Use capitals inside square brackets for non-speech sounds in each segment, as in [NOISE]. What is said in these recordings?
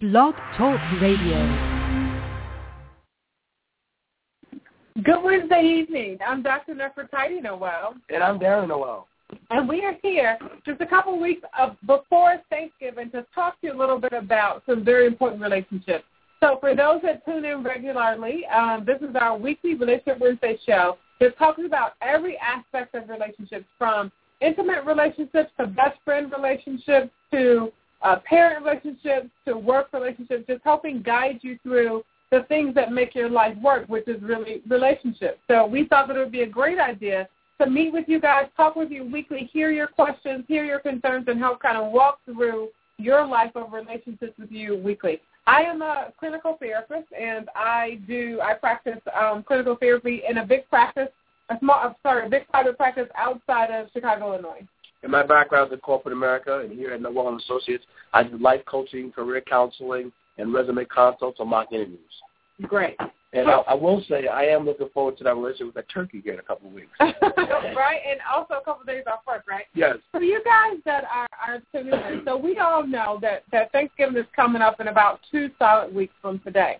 Blog Talk Radio. Good Wednesday evening. I'm Dr. Nefertiti Noel. And I'm Darren Noel. And we are here just a couple weeks of, before Thanksgiving to talk to you a little bit about some very important relationships. So for those that tune in regularly, um, this is our weekly Relationship Wednesday show that talks about every aspect of relationships from intimate relationships to best friend relationships to uh, parent relationships to work relationships, just helping guide you through the things that make your life work, which is really relationships. So we thought that it would be a great idea to meet with you guys, talk with you weekly, hear your questions, hear your concerns, and help kind of walk through your life of relationships with you weekly. I am a clinical therapist, and I do I practice um, clinical therapy in a big practice, a small sorry, a big private practice outside of Chicago, Illinois. In my background is in corporate America, and here at Noel and Associates, I do life coaching, career counseling, and resume consults on mock interviews. Great. And I, I will say I am looking forward to that relationship with that turkey here in a couple of weeks. [LAUGHS] right, and also a couple of days off work, right? Yes. For you guys that are, are tuning in, so we all know that, that Thanksgiving is coming up in about two solid weeks from today,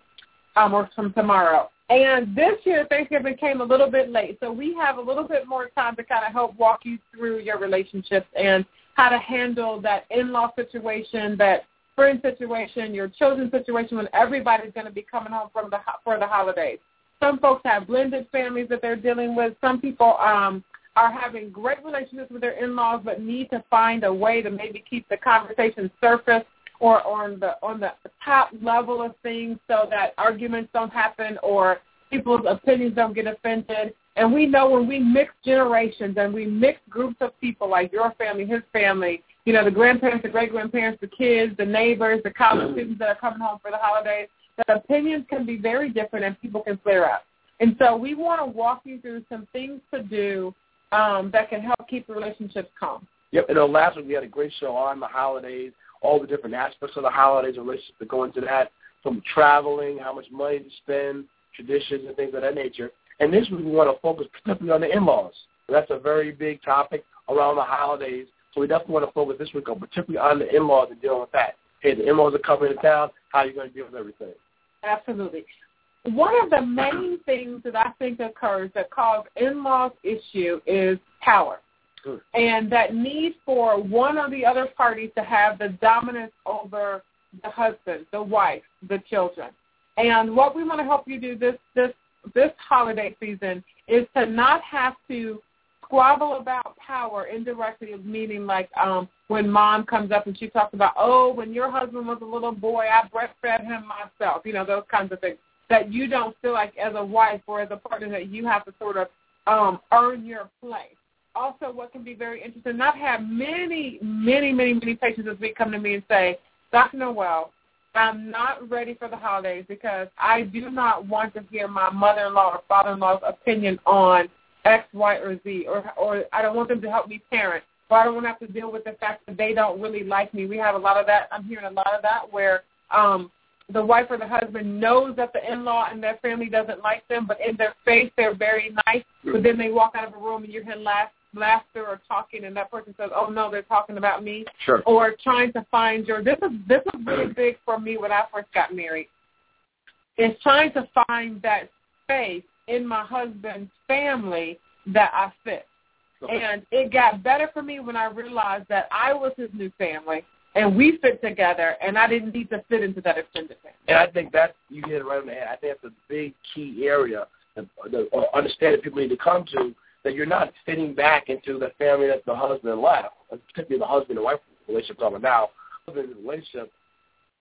um, or from tomorrow. And this year, Thanksgiving came a little bit late, so we have a little bit more time to kind of help walk you through your relationships and how to handle that in-law situation, that friend situation, your children's situation, when everybody's going to be coming home from the for the holidays. Some folks have blended families that they're dealing with. Some people um, are having great relationships with their in-laws, but need to find a way to maybe keep the conversation surface or, on the on the top level of things so that arguments don't happen or people's opinions don't get offended. And we know when we mix generations and we mix groups of people like your family, his family, you know, the grandparents, the great-grandparents, the kids, the neighbors, the college students that are coming home for the holidays, that opinions can be very different and people can flare up. And so we want to walk you through some things to do um, that can help keep the relationships calm. Yep, and then last week we had a great show on the holidays, all the different aspects of the holidays and relationships that go into that, from traveling, how much money to spend, traditions and things of that nature. And this week we want to focus particularly on the in-laws. That's a very big topic around the holidays. So we definitely want to focus this week on particularly on the in-laws and dealing with that. Hey, the in-laws are coming to town. How are you going to deal with everything? Absolutely. One of the main things that I think occurs that cause in-laws issue is power. And that need for one or the other party to have the dominance over the husband, the wife, the children. And what we want to help you do this this this holiday season is to not have to squabble about power indirectly, meaning like um, when mom comes up and she talks about, oh, when your husband was a little boy, I breastfed him myself, you know, those kinds of things. That you don't feel like as a wife or as a partner that you have to sort of um, earn your place. Also, what can be very interesting, I've had many, many, many, many patients this week come to me and say, Dr. Noel, I'm not ready for the holidays because I do not want to hear my mother-in-law or father-in-law's opinion on X, Y, or Z, or or I don't want them to help me parent, or I don't want to have to deal with the fact that they don't really like me. We have a lot of that. I'm hearing a lot of that where um, the wife or the husband knows that the in-law and their family doesn't like them, but in their face they're very nice. But then they walk out of a room and you hear laugh, laughter or talking, and that person says, "Oh no, they're talking about me." Sure. Or trying to find your. This is this is really big for me when I first got married. Is trying to find that space in my husband's family that I fit. Okay. And it got better for me when I realized that I was his new family and we fit together and I didn't need to fit into that extended family. And I think that you hit it right on the head. I think that's a big key area that the or uh, understanding people need to come to that you're not fitting back into the family that the husband left, particularly the husband and wife relationship talking now, husband relationship,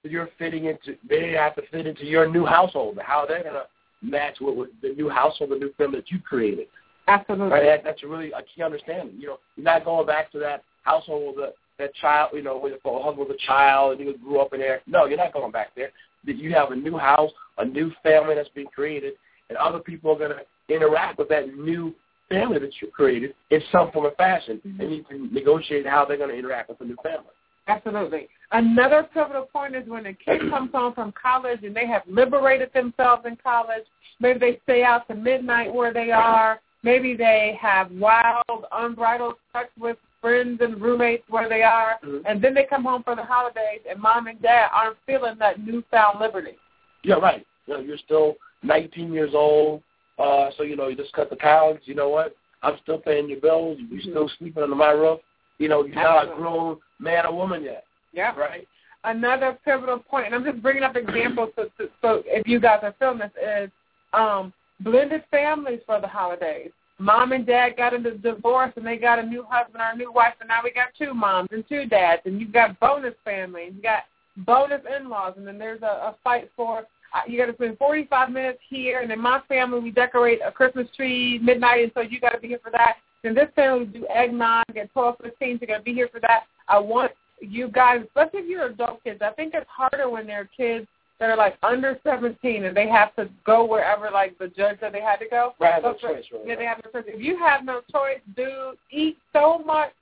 you're fitting into they have to fit into your new household. How they're gonna match with, with the new household, the new family that you created. Absolutely. Right? That, that's really a key understanding. You know, you're not going back to that household that that child, you know, with a husband was a child and you grew up in there. No, you're not going back there. You have a new house, a new family that's being created, and other people are going to interact with that new family that you created in some form or fashion, Mhm. and you can negotiate how they're going to interact with the new family. Absolutely. Another pivotal point is when a kid [CLEARS THROAT] comes home from college and they have liberated themselves in college. Maybe they stay out to midnight where they are. Maybe they have wild, unbridled sex with friends and roommates where they are, Mhm. and then they come home for the holidays, and mom and dad aren't feeling that newfound liberty. Yeah, right. You know, you're still 19 years old, uh, so you know you just cut the cows. You know what? I'm still paying your bills. You're Mhm. still sleeping under my roof. You know, you're not a grown man or woman yet, Yeah. right? Another pivotal point, and I'm just bringing up examples so, so, so if you guys are feeling this, is um, blended families for the holidays. Mom and dad got into divorce and they got a new husband or a new wife, and now we got two moms and two dads, and you've got bonus family, and you got bonus in-laws, and then there's a, a fight for you got to spend 45 minutes here, and in my family we decorate a Christmas tree midnight, and so you got to be here for that. In this family we do eggnog at 12:15, so you got to be here for that. I want you guys, especially if you're adult kids, I think it's harder when they're kids that are like under 17 and they have to go wherever like the judge said they had to go. Right, have no choice, really. Yeah, they have no choice. If you have no choice, dude, eat so much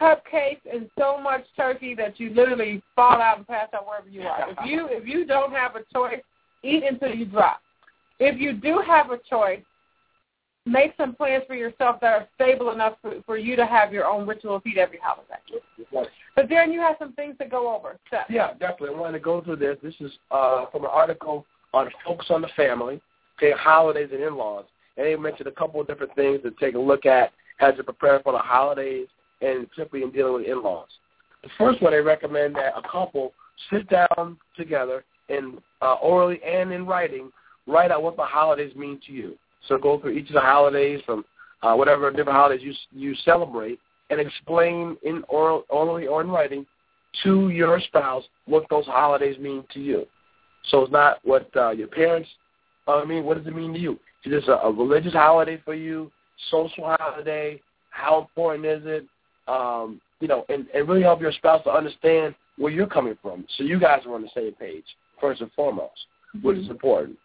cupcakes and so much turkey that you literally fall out and pass out wherever you are. If you if you don't have a choice, eat until you drop. If you do have a choice, make some plans for yourself that are stable enough for, for you to have your own ritual feed every holiday. But Darren, you have some things to go over. So, Yeah, definitely. I wanted to go through this. This is uh, from an article on Focus on the Family, okay, holidays and in-laws. And they mentioned a couple of different things to take a look at as you prepare for the holidays and simply in dealing with in-laws. The first one, they recommend that a couple sit down together and uh, orally and in writing write out what the holidays mean to you. So go through each of the holidays from uh, whatever different holidays you you celebrate and explain in oral, orally or in writing to your spouse what those holidays mean to you. So it's not what uh, your parents. uh, I mean, what does it mean to you? Is this a, a religious holiday for you? Social holiday? How important is it? Um, you know, and, and really help your spouse to understand where you're coming from, so you guys are on the same page first and foremost, which is important.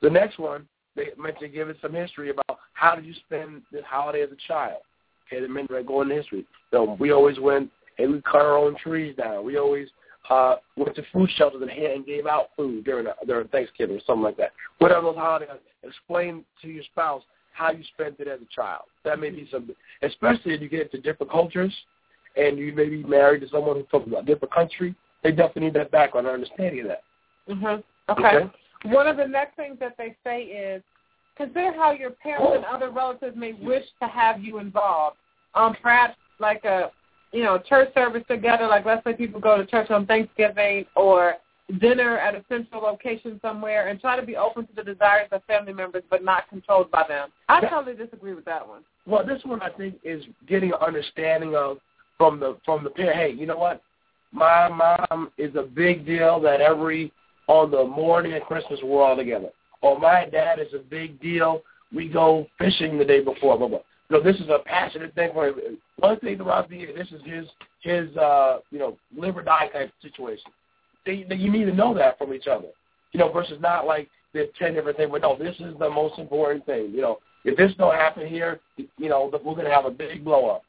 The next one they mentioned giving some history about how did you spend this holiday as a child. Okay, they mentioned going into history. So we always went and we cut our own trees down. We always uh, went to food shelters and hand gave out food during during Thanksgiving or something like that. Whatever those holidays, explain to your spouse how you spent it as a child. That may be something, especially if you get into different cultures and you may be married to someone who's from a different country. They definitely need that background and understanding of that. Mhm. Okay. One of the next things that they say is consider how your parents and other relatives may wish to have you involved. Um, perhaps like a you know church service together. Like let's say people go to church on Thanksgiving or dinner at a central location somewhere, and try to be open to the desires of family members, but not controlled by them. I totally disagree with that one. Well, this one I think is getting an understanding of from the from the parent. Hey, you know what? My mom is a big deal that every on the morning of Christmas we're all together. Or my dad is a big deal. We go fishing the day before. Blah blah. You know, this is a passionate thing for him. One thing throughout the year, this is his his uh, you know live or die type situation. They, they, you need to know that from each other. You know, versus not like there's ten different things. But no, this is the most important thing. You know, if this don't happen here, you know, we're going to have a big blow up.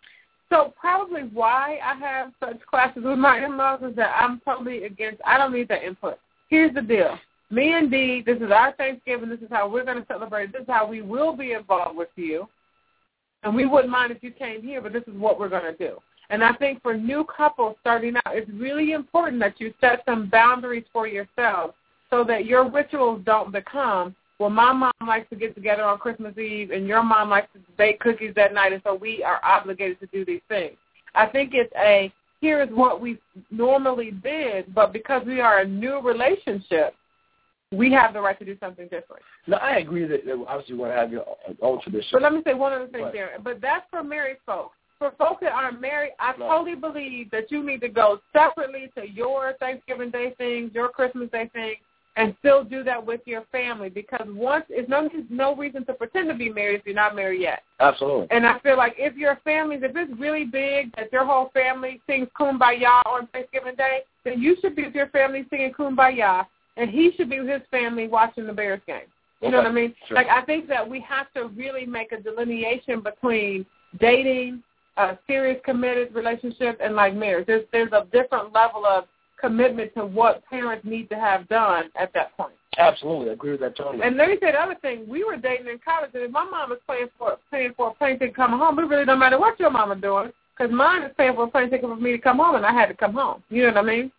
So probably why I have such classes with my in-laws is that I'm totally against. I don't need their input. Here's the deal. Me and Dee, this is our Thanksgiving. This is how we're going to celebrate. This is how we will be involved with you. And we wouldn't mind if you came here, but this is what we're going to do. And I think for new couples starting out, it's really important that you set some boundaries for yourselves so that your rituals don't become, well, my mom likes to get together on Christmas Eve and your mom likes to bake cookies that night, and so we are obligated to do these things. I think it's a, here is what we normally did, but because we are a new relationship, we have the right to do something different. No, I agree that, that obviously you want to have your own tradition. But let me say one other thing, Right. Darren. But that's for married folks. For folks that aren't married, I totally believe that you need to go separately to your Thanksgiving Day things, your Christmas Day things, and still do that with your family because once it's no no reason to pretend to be married if you're not married yet. Absolutely. And I feel like if your families, if it's really big that your whole family sings Kumbaya on Thanksgiving Day, then you should be with your family singing Kumbaya, and he should be with his family watching the Bears game. You know Okay. what I mean? Sure. Like I think that we have to really make a delineation between dating, a serious committed relationship, and like marriage. There's there's a different level of commitment to what parents need to have done at that point. Absolutely. I agree with that totally. And let me say the other thing: we were dating in college, and if my mom is paying for paying for a plane ticket coming home, it really don't matter what your mama doing. Because mine is paying for a plane ticket for me to come home, and I had to come home. You know what I mean?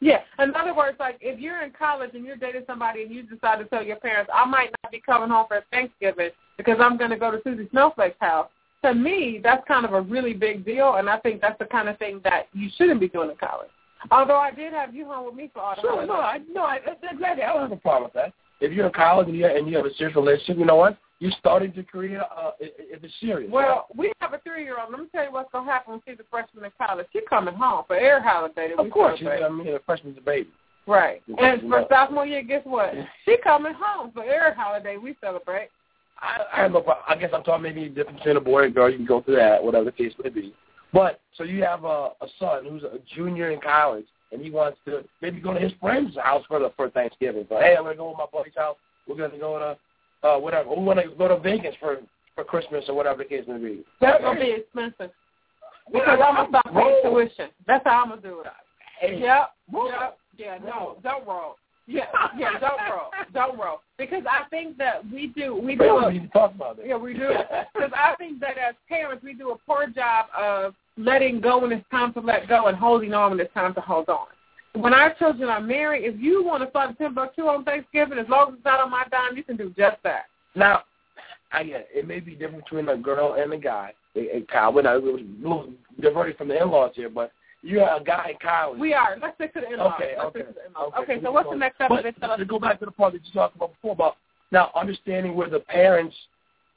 Yeah. In other words, like if you're in college and you're dating somebody and you decide to tell your parents, I might not be coming home for Thanksgiving because I'm going to go to Susie Snowflake's house. To me, that's kind of a really big deal, and I think that's the kind of thing that you shouldn't be doing in college. Although I did have you home with me for all the sure, no, I, no, I, exactly. I don't have a problem with that. If you're in college and you, and you have a serious relationship, you know what? You're starting to create a, uh, if it's serious. Well, we have a three-year-old. Let me tell you what's going to happen when she's a freshman in college. She's coming home for air holiday. Of course. She's, I mean, a freshman's a baby. Right. And for sophomore year, guess what? [LAUGHS] She coming home for air holiday. We celebrate. I, I have no problem. I guess I'm talking maybe different between a boy and girl. You can go through that, whatever the case may be. But so you have a, a son who's a junior in college, and he wants to maybe go to his friend's house for the for Thanksgiving. So hey, I'm gonna go to my buddy's house. We're gonna go to uh, whatever. We want to go to Vegas for for Christmas or whatever the case may be. That's gonna be expensive because I'm gonna stop paying tuition. That's how I'm gonna do it. Hey, yep. Yep. Yeah. No. Don't roll. Yeah, yeah, don't roll, don't roll, because I think that we do, we do. We don't need to talk about it. Yeah, we do, because I think that as parents, we do a poor job of letting go when it's time to let go and holding on when it's time to hold on. When our children are married, if you want to start Timbuktu on Thanksgiving, as long as it's not on my dime, you can do just that. Now, I get it. it may be different between a girl and a guy. And Kyle, we're not, we're diverted from the in-laws here, but you're a guy in college. We are. Let's stick to the in-laws. Okay, Let's okay. in-laws. Okay, okay so what's the next step but, of it? To go back to the part that you talked about before about now understanding where the parents,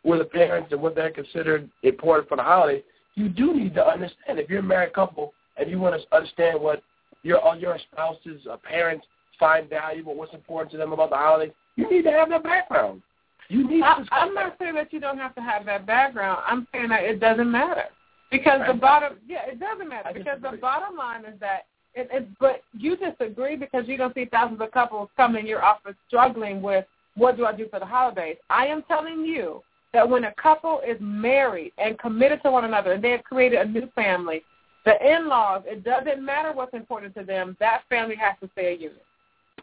where the parents and what they're considered important for the holiday. You do need to understand if you're a married couple and you want to understand what your your spouse's uh, parents find valuable, what's important to them about the holiday. You need to have that background. You need. I, I'm not saying that you don't have to have that background. I'm saying that it doesn't matter. Because the bottom, yeah, it doesn't matter. Because the bottom line is that, it, it, but you disagree because you don't see thousands of couples come in your office struggling with what do I do for the holidays. I am telling you that when a couple is married and committed to one another and they have created a new family, the in-laws, it doesn't matter what's important to them. That family has to stay a unit.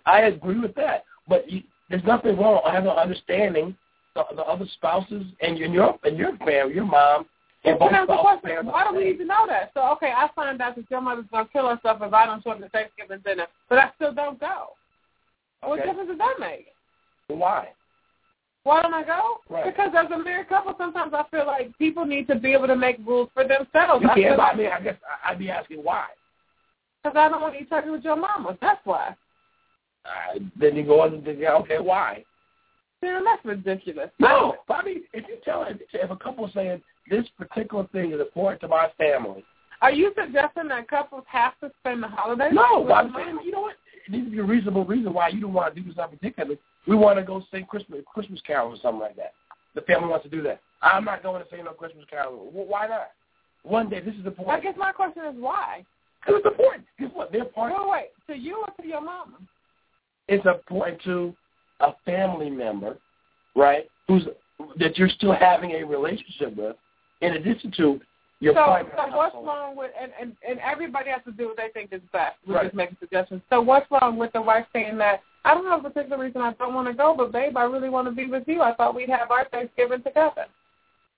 I agree with that, but you, there's nothing wrong I have an understanding the, the other spouses and your and your and your family, your mom and both the question, why do we need to know that? So, okay, I find out that your mother's going to kill herself if I don't show up to Thanksgiving dinner, but I still don't go. Okay. What difference does that make? Why? Why don't I go? Right. Because as a married couple, sometimes I feel like people need to be able to make rules for themselves. You I can't. like, I mean, I guess I'd be asking why. Because I don't want to eat turkey with your mama. That's why. Uh, then you go on and think, okay, why? Man, that's ridiculous. No, I mean, if you tell if, if a couple saying this particular thing is important to my family. Are you suggesting that couples have to spend the holidays? No, I'm saying, you know what? It needs to be a reasonable reason why you don't want to do something particularly. We want to go sing Christmas Christmas carols or something like that. The family wants to do that. I'm not going to sing no Christmas carol. Well, why not? One day, this is the point. I guess my question is why? Because it's important. Guess what? They're part. Wait, wait. To you or to your mama? It's important to a family member, right? Who's that you're still having a relationship with, in addition to your so, so what's household. wrong with and, and and everybody has to do what they think is best. We're Right. just making suggestions. So what's wrong with the wife saying that I don't have a particular reason I don't want to go, but babe, I really want to be with you. I thought we'd have our Thanksgiving together.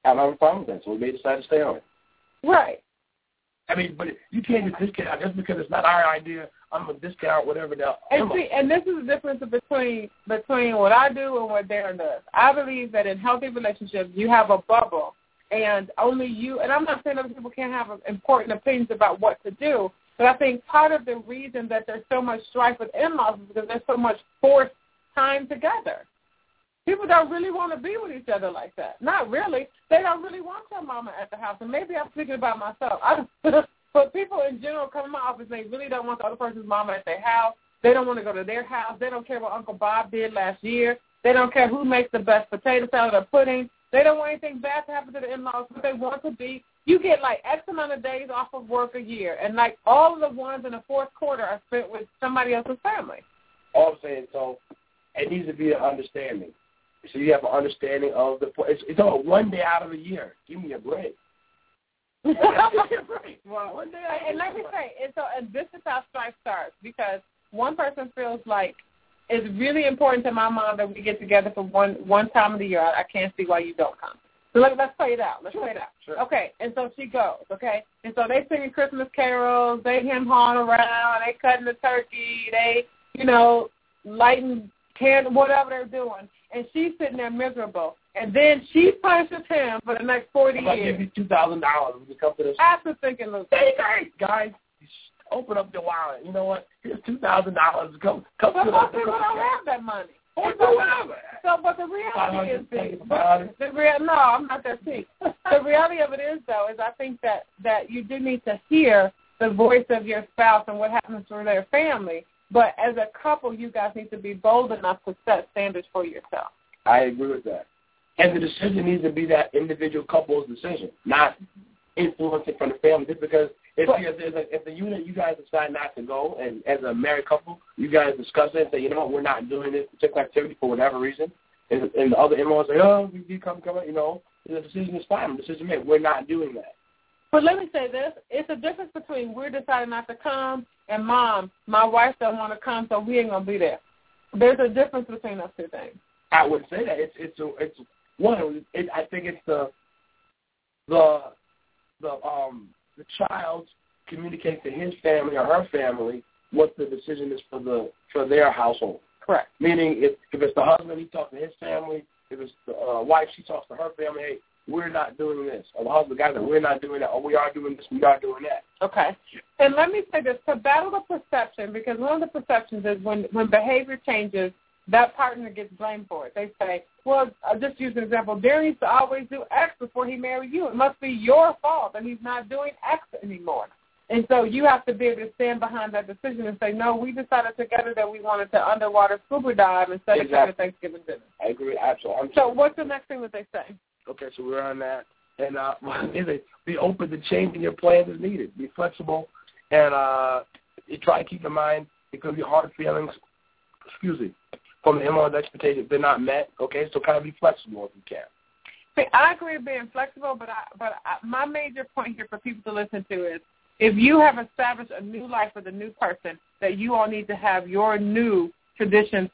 I don't have a problem with that, so we may decide to stay on it. Right. I mean, but you can't just discount just because it's not our idea. I'm gonna discount whatever the. And see, and this is the difference between between what I do and what Darren does. I believe that in healthy relationships, you have a bubble, and only you. And I'm not saying other people can't have important opinions about what to do, but I think part of the reason that there's so much strife with in-laws is because there's so much forced time together. People don't really want to be with each other like that. Not really. They don't really want their mama at the house. And maybe I'm speaking about myself. I, [LAUGHS] but people in general come in my office and they really don't want the other person's mama at their house. They don't want to go to their house. They don't care what Uncle Bob did last year. They don't care who makes the best potato salad or pudding. They don't want anything bad to happen to the in-laws. But they want to be. You get like X amount of days off of work a year, and like all of the ones in the fourth quarter are spent with somebody else's family. All I'm saying, so it needs to be an understanding. So you have an understanding of the. It's, it's all one day out of the year. Give me a break. [LAUGHS] Give me a break. Well, one day. and, and let me say, and so and this is how strife starts because one person feels like it's really important to my mom that we get together for one one time of the year. I, I can't see why you don't come. So let, let's play it out. Let's Sure, play it out. sure. Okay, and so she goes. Okay, and so they singing Christmas carols. They him hawing around. They cutting the turkey. They, you know, lighting candle, whatever they're doing. And she's sitting there miserable. And then she punishes him for the next forty I'm gonna give years. you two thousand dollars when you come to this. After thinking, look, guys, open up your wallet. You know what? Here's two thousand dollars. Come, come but to most the. people don't have that money. Or do whatever. So, but the reality is, $500, the, $500. the real, no, I'm not that cheap. the reality of it is, though, is I think that that you do need to hear the voice of your spouse and what happens for their family. But as a couple, you guys need to be bold enough to set standards for yourself. I agree with that. And the decision needs to be that individual couple's decision, not influencing from the family. Just because if you, if, there's a, if the unit you guys decide not to go, and as a married couple, you guys discuss it and say, you know what, we're not doing this particular activity for whatever reason, and, and the other in-laws say, oh, we we come, come, you know, the decision is fine. The decision made. We're not doing that. But let me say this: it's a difference between we're deciding not to come and mom, my wife don't want to come, so we ain't gonna be there. There's a difference between those two things. I would say that it's it's a, it's one. It, I think it's the the the um the child communicates to his family or her family what the decision is for the for their household. Correct. Meaning, if if it's the husband, he talks to his family. If it's the uh, wife, she talks to her family. Hey, we're not doing this. Or the husband, guys, we're not doing that. Or we are doing this. We are doing that. Okay. And let me say this, to battle the perception, because one of the perceptions is when, when behavior changes, that partner gets blamed for it. They say, well, I'll just use an example. Darren used to always do X before he married you. It must be your fault that he's not doing X anymore. And so you have to be able to stand behind that decision and say, no, we decided together that we wanted to underwater scuba dive instead of having Thanksgiving dinner. I agree. Absolutely. So what's the next thing that they say? Okay, so we're on that. And uh, [LAUGHS] be open to changing your plans as needed. Be flexible, and uh, you try to keep in mind it could be hard feelings. Excuse me, from the in-laws' expectations they're not met. Okay, so kind of be flexible if you can. See, I agree with being flexible, but I, but I, my major point here for people to listen to is if you have established a new life with a new person, that you all need to have your new traditions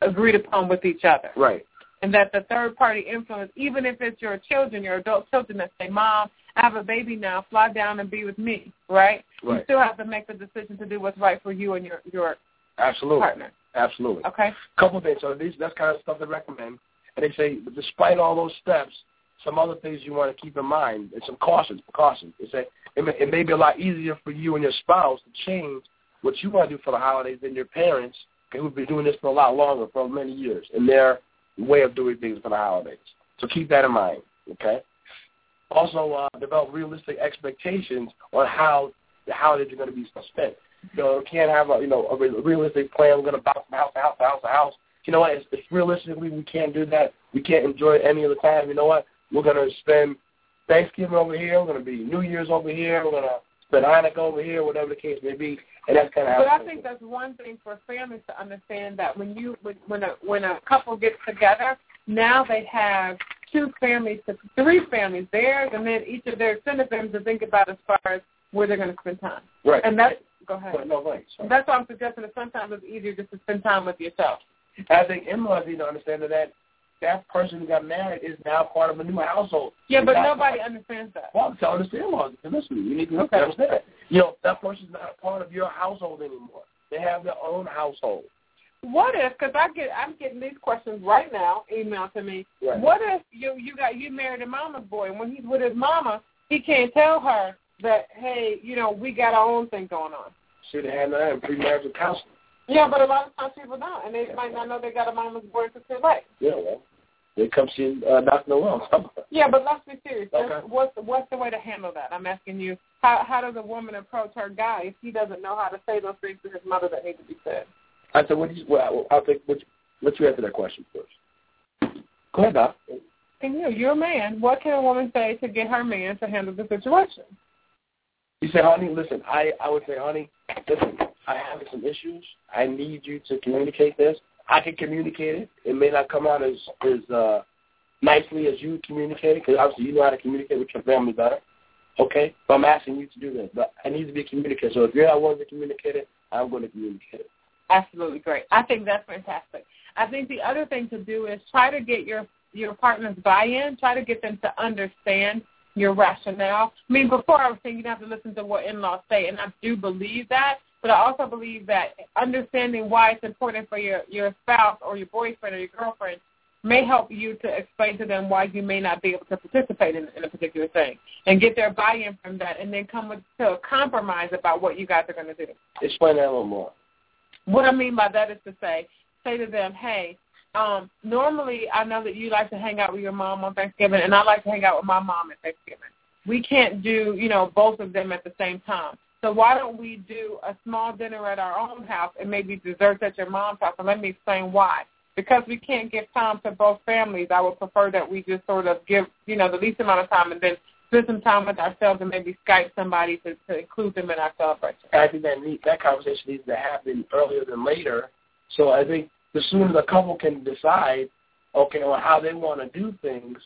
agreed upon with each other. Right. And that the third party influence, even if it's your children, your adult children that say, Mom, I have a baby now, fly down and be with me, right? You still have to make the decision to do what's right for you and your, your Absolutely. partner. Absolutely. Okay? couple of things. So these that's kind of stuff they recommend. And they say, despite all those steps, some other things you want to keep in mind and some cautions. Precautions. They say it may, it may be a lot easier for you and your spouse to change what you want to do for the holidays than your parents, who've been doing this for a lot longer, for many years, in their way of doing things for the holidays. So keep that in mind. Okay. Also, uh, develop realistic expectations on how the holidays are going to be spent. You know, can't have a you know a realistic plan. We're going to bounce from house to house to house to house. You know what? It's, it's realistically we can't do that. We can't enjoy any of the time. You know what? We're going to spend Thanksgiving over here. We're going to be New Year's over here. We're going to spend Hanukkah over here, whatever the case may be. And that's kind of how. But I think that's one thing for families to understand that when you when when a when a couple gets together, now they have two families to three families, theirs and then each of their extended families to think about as far as where they're going to spend time. right. And that's go ahead. But no, right. Sorry. That's why I'm suggesting that sometimes it's easier just to spend time with yourself. I think in-laws need to understand that that person who got married is now part of a new household. Yeah, but nobody not- understands that. Well, I'm telling the in-laws, listen, you need to Okay. understand that. You know, that person's not a part of your household anymore. They have their own household. What if? Because I get I'm getting these questions right now, email to me. Right. What if you you got you married a mama's boy, and when he's with his mama, he can't tell her that hey, you know, we got our own thing going on. Should have had that in premarital counseling. Yeah, but a lot of times people don't, and they might not know they got a mama's boy until too late. Yeah, well, they come see uh, Dr. Noel. [LAUGHS] Yeah, but let's be serious. Okay. What's what's the way to handle that? I'm asking you. How how does a woman approach her guy if he doesn't know how to say those things to his mother that need to be said? I said, what do you, well, I'll take, what, let you answer that question first. Go ahead, Doc. And you, you're a man. What can a woman say to get her man to handle the situation? You say, honey, listen, I, I would say, honey, listen, I have some issues. I need you to communicate this. I can communicate it. It may not come out as, as uh, nicely as you communicate it, because obviously you know how to communicate with your family better. Okay? But I'm asking you to do this. But I need to be a communicator. So if you're not willing to communicate it, I'm going to communicate it. Absolutely great. I think that's fantastic. I think the other thing to do is try to get your your partner's buy-in. Try to get them to understand your rationale. I mean, before I was saying you don't have to listen to what in-laws say, and I do believe that. But I also believe that understanding why it's important for your your spouse or your boyfriend or your girlfriend may help you to explain to them why you may not be able to participate in, in a particular thing and get their buy-in from that and then come with, to a compromise about what you guys are going to do. Explain that a little more. What I mean by that is to say, say to them, hey, um, normally I know that you like to hang out with your mom on Thanksgiving and I like to hang out with my mom at Thanksgiving. We can't do, you know, both of them at the same time. So why don't we do a small dinner at our own house and maybe desserts at your mom's house? And let me explain why. Because we can't give time to both families, I would prefer that we just sort of give, you know, the least amount of time and then spend some time with ourselves and maybe Skype somebody to, to include them in our celebration. I think that need, that conversation needs to happen earlier than later. So I think the sooner the couple can decide, okay, on how they want to do things,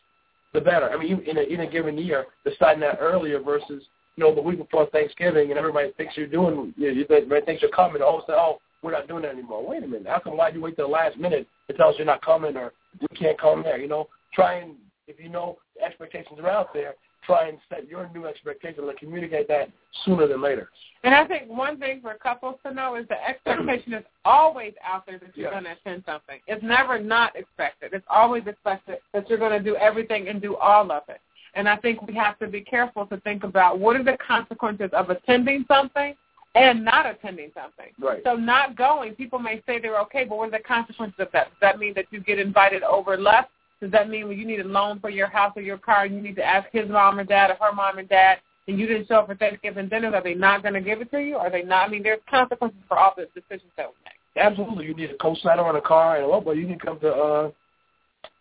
the better. I mean, in a, in a given year, deciding that earlier versus you know the week before Thanksgiving, and everybody thinks you're doing, you know, everybody thinks you're coming. All of a sudden, oh, we're not doing that anymore. Wait a minute, how come why do you wait till the last minute to tell us you're not coming or we can't come there? You know, try and if you know the expectations are out there, try and set your new expectations and communicate that sooner than later. And I think one thing for couples to know is the expectation is always out there that you're yes. going to attend something. It's never not expected. It's always expected that you're going to do everything and do all of it. And I think we have to be careful to think about what are the consequences of attending something and not attending something. Right. So not going, people may say they're okay, but what are the consequences of that? Does that mean that you get invited over less? Does that mean when you need a loan for your house or your car you need to ask his mom or dad or her mom and dad and you didn't show up for Thanksgiving dinner, are they not going to give it to you? Are they not? I mean, there's consequences for all the decisions that we make. Absolutely. You need a co-signer on a car and, well, well you can come to uh,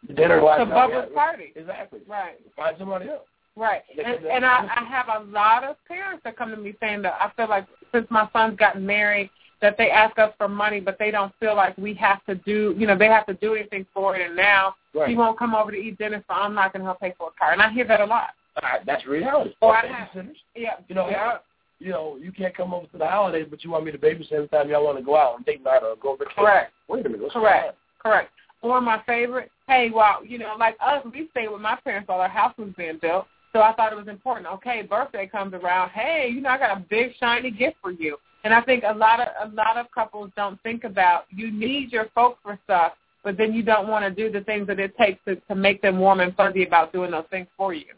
the dinner. To Bubba's party. Exactly. Right. Find somebody else. Right. And, and I, I have a lot of parents that come to me saying that I feel like since my son's gotten married, that they ask us for money, but they don't feel like we have to do, you know, they have to do anything for it. And now right. he won't come over to eat dinner, so I'm not going to help pay for a car. And I hear that a lot. Uh, that's reality. Or I have, yeah. You know, yeah. you know, you can't come over to the holidays, but you want me to babysit every time y'all want to go out and date night or go vacation. Correct. Wait a minute. Correct. Correct. Or my favorite, hey, well, you know, like us, we stayed with my parents while our house was being built. So I thought it was important. Okay, birthday comes around. Hey, you know, I got a big shiny gift for you. And I think a lot of a lot of couples don't think about you need your folks for stuff, but then you don't want to do the things that it takes to to make them warm and fuzzy about doing those things for you.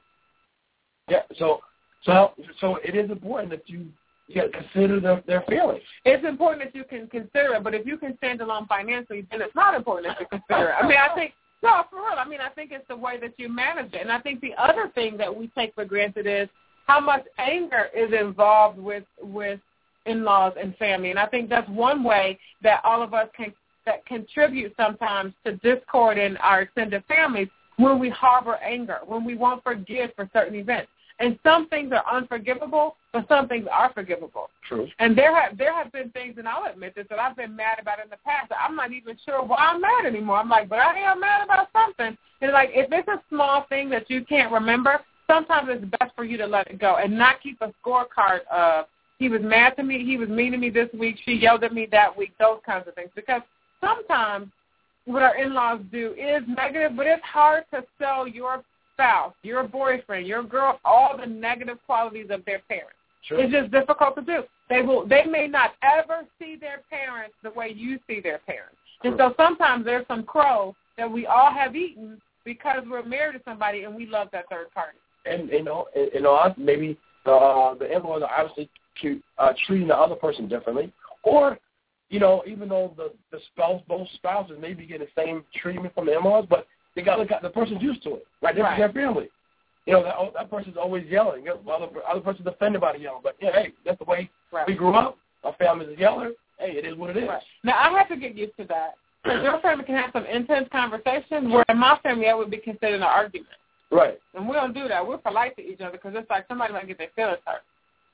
Yeah. So so so it is important that you yeah, consider their, their feelings. It's important that you can consider it, but if you can stand alone financially, then it's not important that you consider it. I mean, I think no, for real. I mean, I think it's the way that you manage it. And I think the other thing that we take for granted is how much anger is involved with with in-laws and family. And I think that's one way that all of us can that contribute sometimes to discord in our extended families when we harbor anger, when we won't forgive for certain events. And some things are unforgivable, but some things are forgivable. True. And there have there have been things, and I'll admit this, that I've been mad about in the past. I'm not even sure why I'm mad anymore. I'm like, but I am mad about something. And like, if it's a small thing that you can't remember, sometimes it's best for you to let it go and not keep a scorecard of he was mad to me, he was mean to me this week, she yelled at me that week, those kinds of things. Because sometimes what our in-laws do is negative, but it's hard to sell your spouse, your boyfriend, your girl, all the negative qualities of their parents. Sure. It's just difficult to do. They will. They may not ever see their parents the way you see their parents. And so sometimes there's some crow that we all have eaten because we're married to somebody and we love that third party. And you know, you know, maybe the uh, the in-laws are obviously uh, treating the other person differently, or you know, even though the the spouse, both spouses may be getting the same treatment from the in-laws, but they got the the person's used to it, right? They're right. their family. You know, that, that person's always yelling. The other, other person's offended by the yelling. But, yeah, hey, that's the way right. we grew up. Our family's a yeller. Hey, it is what it is. Right. Now, I have to get used to that. [CLEARS THROAT] Your family can have some intense conversations, where in my family, that would be considered an argument. Right. And we don't do that. We're polite to each other because it's like somebody might get their feelings hurt.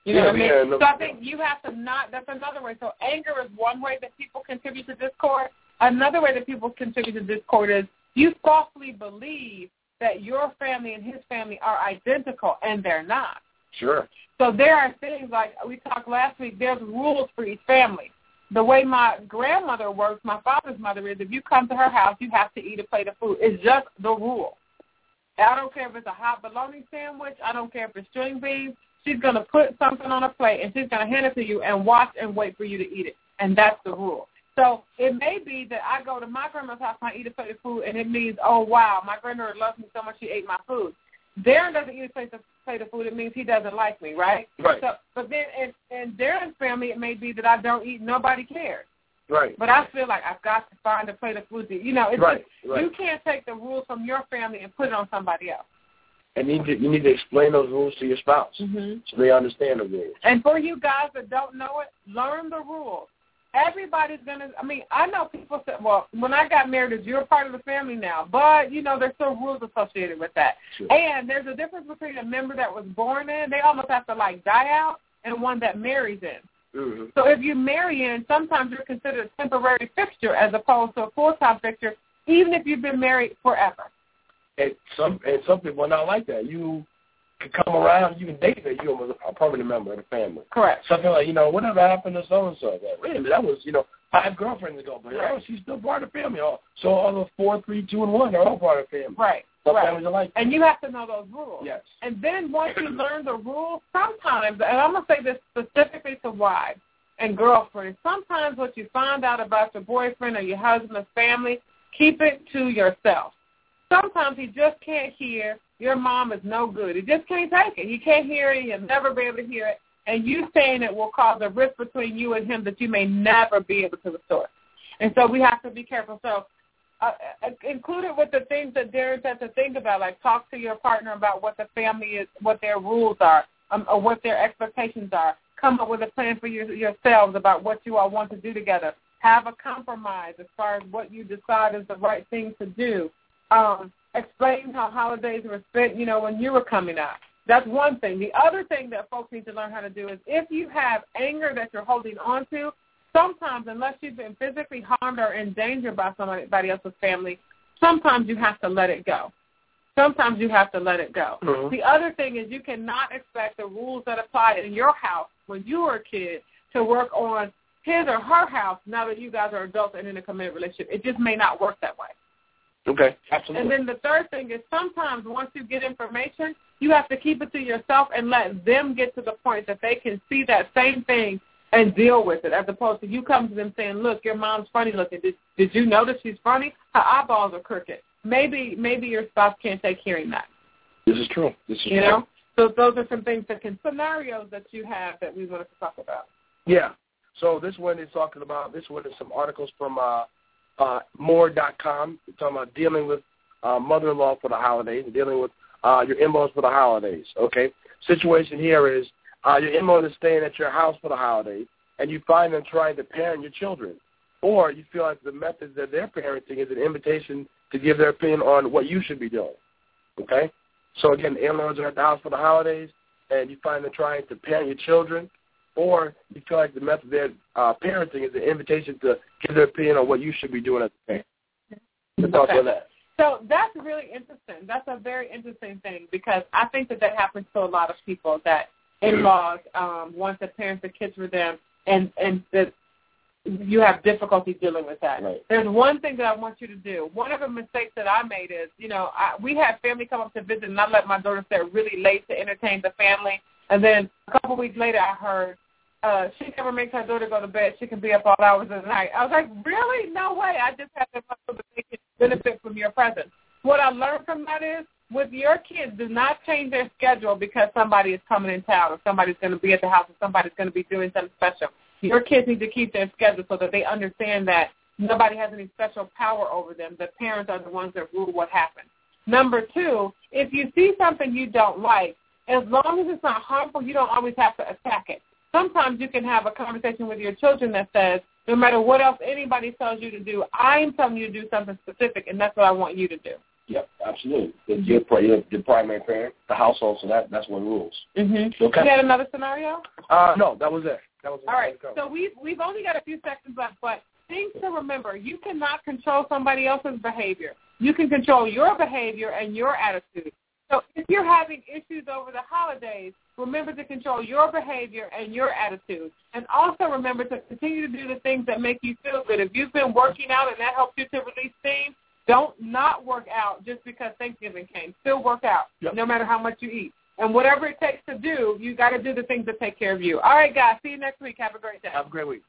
You know yeah, what I mean? Yeah, no, so I think you have to not. That's another way. So anger is one way that people contribute to discord. Another way that people contribute to discord is you falsely believe that your family and his family are identical, and they're not. Sure. So there are things like we talked last week. There's rules for each family. The way my grandmother works, my father's mother is, if you come to her house, you have to eat a plate of food. It's just the rule. I don't care if it's a hot bologna sandwich. I don't care if it's string beans. She's going to put something on a plate and she's going to hand it to you and watch and wait for you to eat it. And that's the rule. So it may be that I go to my grandma's house and I eat a plate of food and it means, oh, wow, my grandmother loves me so much she ate my food. Darren doesn't eat a plate of, plate of food. It means he doesn't like me, right? Right. So, but then in, in Darren's family, it may be that I don't eat. Nobody cares. Right. But I feel like I've got to find a plate of food to. You know, it's Right, just, right. you can't take the rules from your family and put it on somebody else. And you need to, you need to explain those rules to your spouse Mm-hmm. so they understand the rules. And for you guys that don't know it, learn the rules. Everybody's gonna. I mean, I know people say, "Well, when I got married, you're a part of the family now," but you know, there's still rules associated with that. Sure. And there's a difference between a member that was born in, they almost have to like die out, and one that marries in. Mm-hmm. So if you marry in, sometimes you're considered a temporary fixture as opposed to a full-time fixture, even if you've been married forever. And some and some people are not like that. You can come around, you can date that you're a permanent member of the family. Correct. Something like, you know, whatever happened to so and so? Wait a minute, that was, you know, five girlfriends ago, but Right. oh, she's still part of the family. Oh, So all the four, three, two, and one are all part of the family. Right. Some right. families are like that. And you have to know those rules. Yes. And then once you learn the rules, sometimes, and I'm going to say this specifically to wives and girlfriends, sometimes what you find out about your boyfriend or your husband's family, keep it to yourself. Sometimes he just can't hear your mom is no good. He just can't take it. He can't hear it. He'll never be able to hear it. And you saying it will cause a rift between you and him that you may never be able to restore. And so we have to be careful. So uh, uh, included with the things that Darren said to think about, like talk to your partner about what the family is, what their rules are, um, or what their expectations are. Come up with a plan for your, yourselves about what you all want to do together. Have a compromise as far as what you decide is the right thing to do. Um, explain how holidays were spent, you know, when you were coming up. That's one thing. The other thing that folks need to learn how to do is if you have anger that you're holding on to, sometimes unless you've been physically harmed or endangered by somebody else's family, sometimes you have to let it go. Sometimes you have to let it go. Mhm. The other thing is you cannot expect the rules that apply in your house when you were a kid to work on his or her house now that you guys are adults and in a committed relationship. It just may not work that way. Okay. absolutely. And then the third thing is sometimes once you get information, you have to keep it to yourself and let them get to the point that they can see that same thing and deal with it, as opposed to you come to them saying, "Look, your mom's funny looking. Did did you notice she's funny? Her eyeballs are crooked." Maybe maybe your spouse can't take hearing that. this is true. This is You true. know, so those are some things that can scenarios that you have that we wanted to talk about. Yeah. So this one is talking about this one is some articles from uh, uh, more.com. It's talking about dealing with uh, mother-in-law for the holidays, and dealing with uh, your in-laws for the holidays. Okay. Situation here is uh, your in-laws is staying at your house for the holidays, and you find them trying to parent your children, or you feel like the methods that they're parenting is an invitation to give their opinion on what you should be doing. Okay. So again, the in-laws are at the house for the holidays, and you find them trying to parent your children, or you feel like the method they're uh, parenting is an invitation to give their opinion on what you should be doing as a parent. Your thoughts Okay. on that? So that's really interesting. That's a very interesting thing because I think that that happens to a lot of people that in-laws um, want to parent the kids for them, and and that you have difficulty dealing with that. Right. There's one thing that I want you to do. One of the mistakes that I made is, you know, I, we had family come up to visit, and I let my daughter stay really late to entertain the family. And then a couple weeks later, I heard uh, she never makes her daughter go to bed. She can be up all hours of the night. I was like, really? No way. I just have to benefit from your presence. What I learned from that is, with your kids, do not change their schedule because somebody is coming in town or somebody's going to be at the house or somebody's going to be doing something special. Your kids need to keep their schedule so that they understand that nobody has any special power over them. The parents are the ones that rule what happens. Number two, if you see something you don't like, as long as it's not harmful, you don't always have to attack it. Sometimes you can have a conversation with your children that says, no matter what else anybody tells you to do, I'm telling you to do something specific, and that's what I want you to do. Yep, absolutely. You're, pri- you're the primary parent, the household, so that that's what rules. Mm-hmm. Okay. You had another scenario? Uh, no, that was it. That was All right. So we've we've only got a few seconds left, but things to remember: you cannot control somebody else's behavior. You can control your behavior and your attitude. So if you're having issues over the holidays, remember to control your behavior and your attitude. And also remember to continue to do the things that make you feel good. If you've been working out and that helps you to release steam, don't not work out just because Thanksgiving came. Still work out, Yep. no matter how much you eat. And whatever it takes to do, you got to do the things that take care of you. All right, guys. See you next week. Have a great day. Have a great week.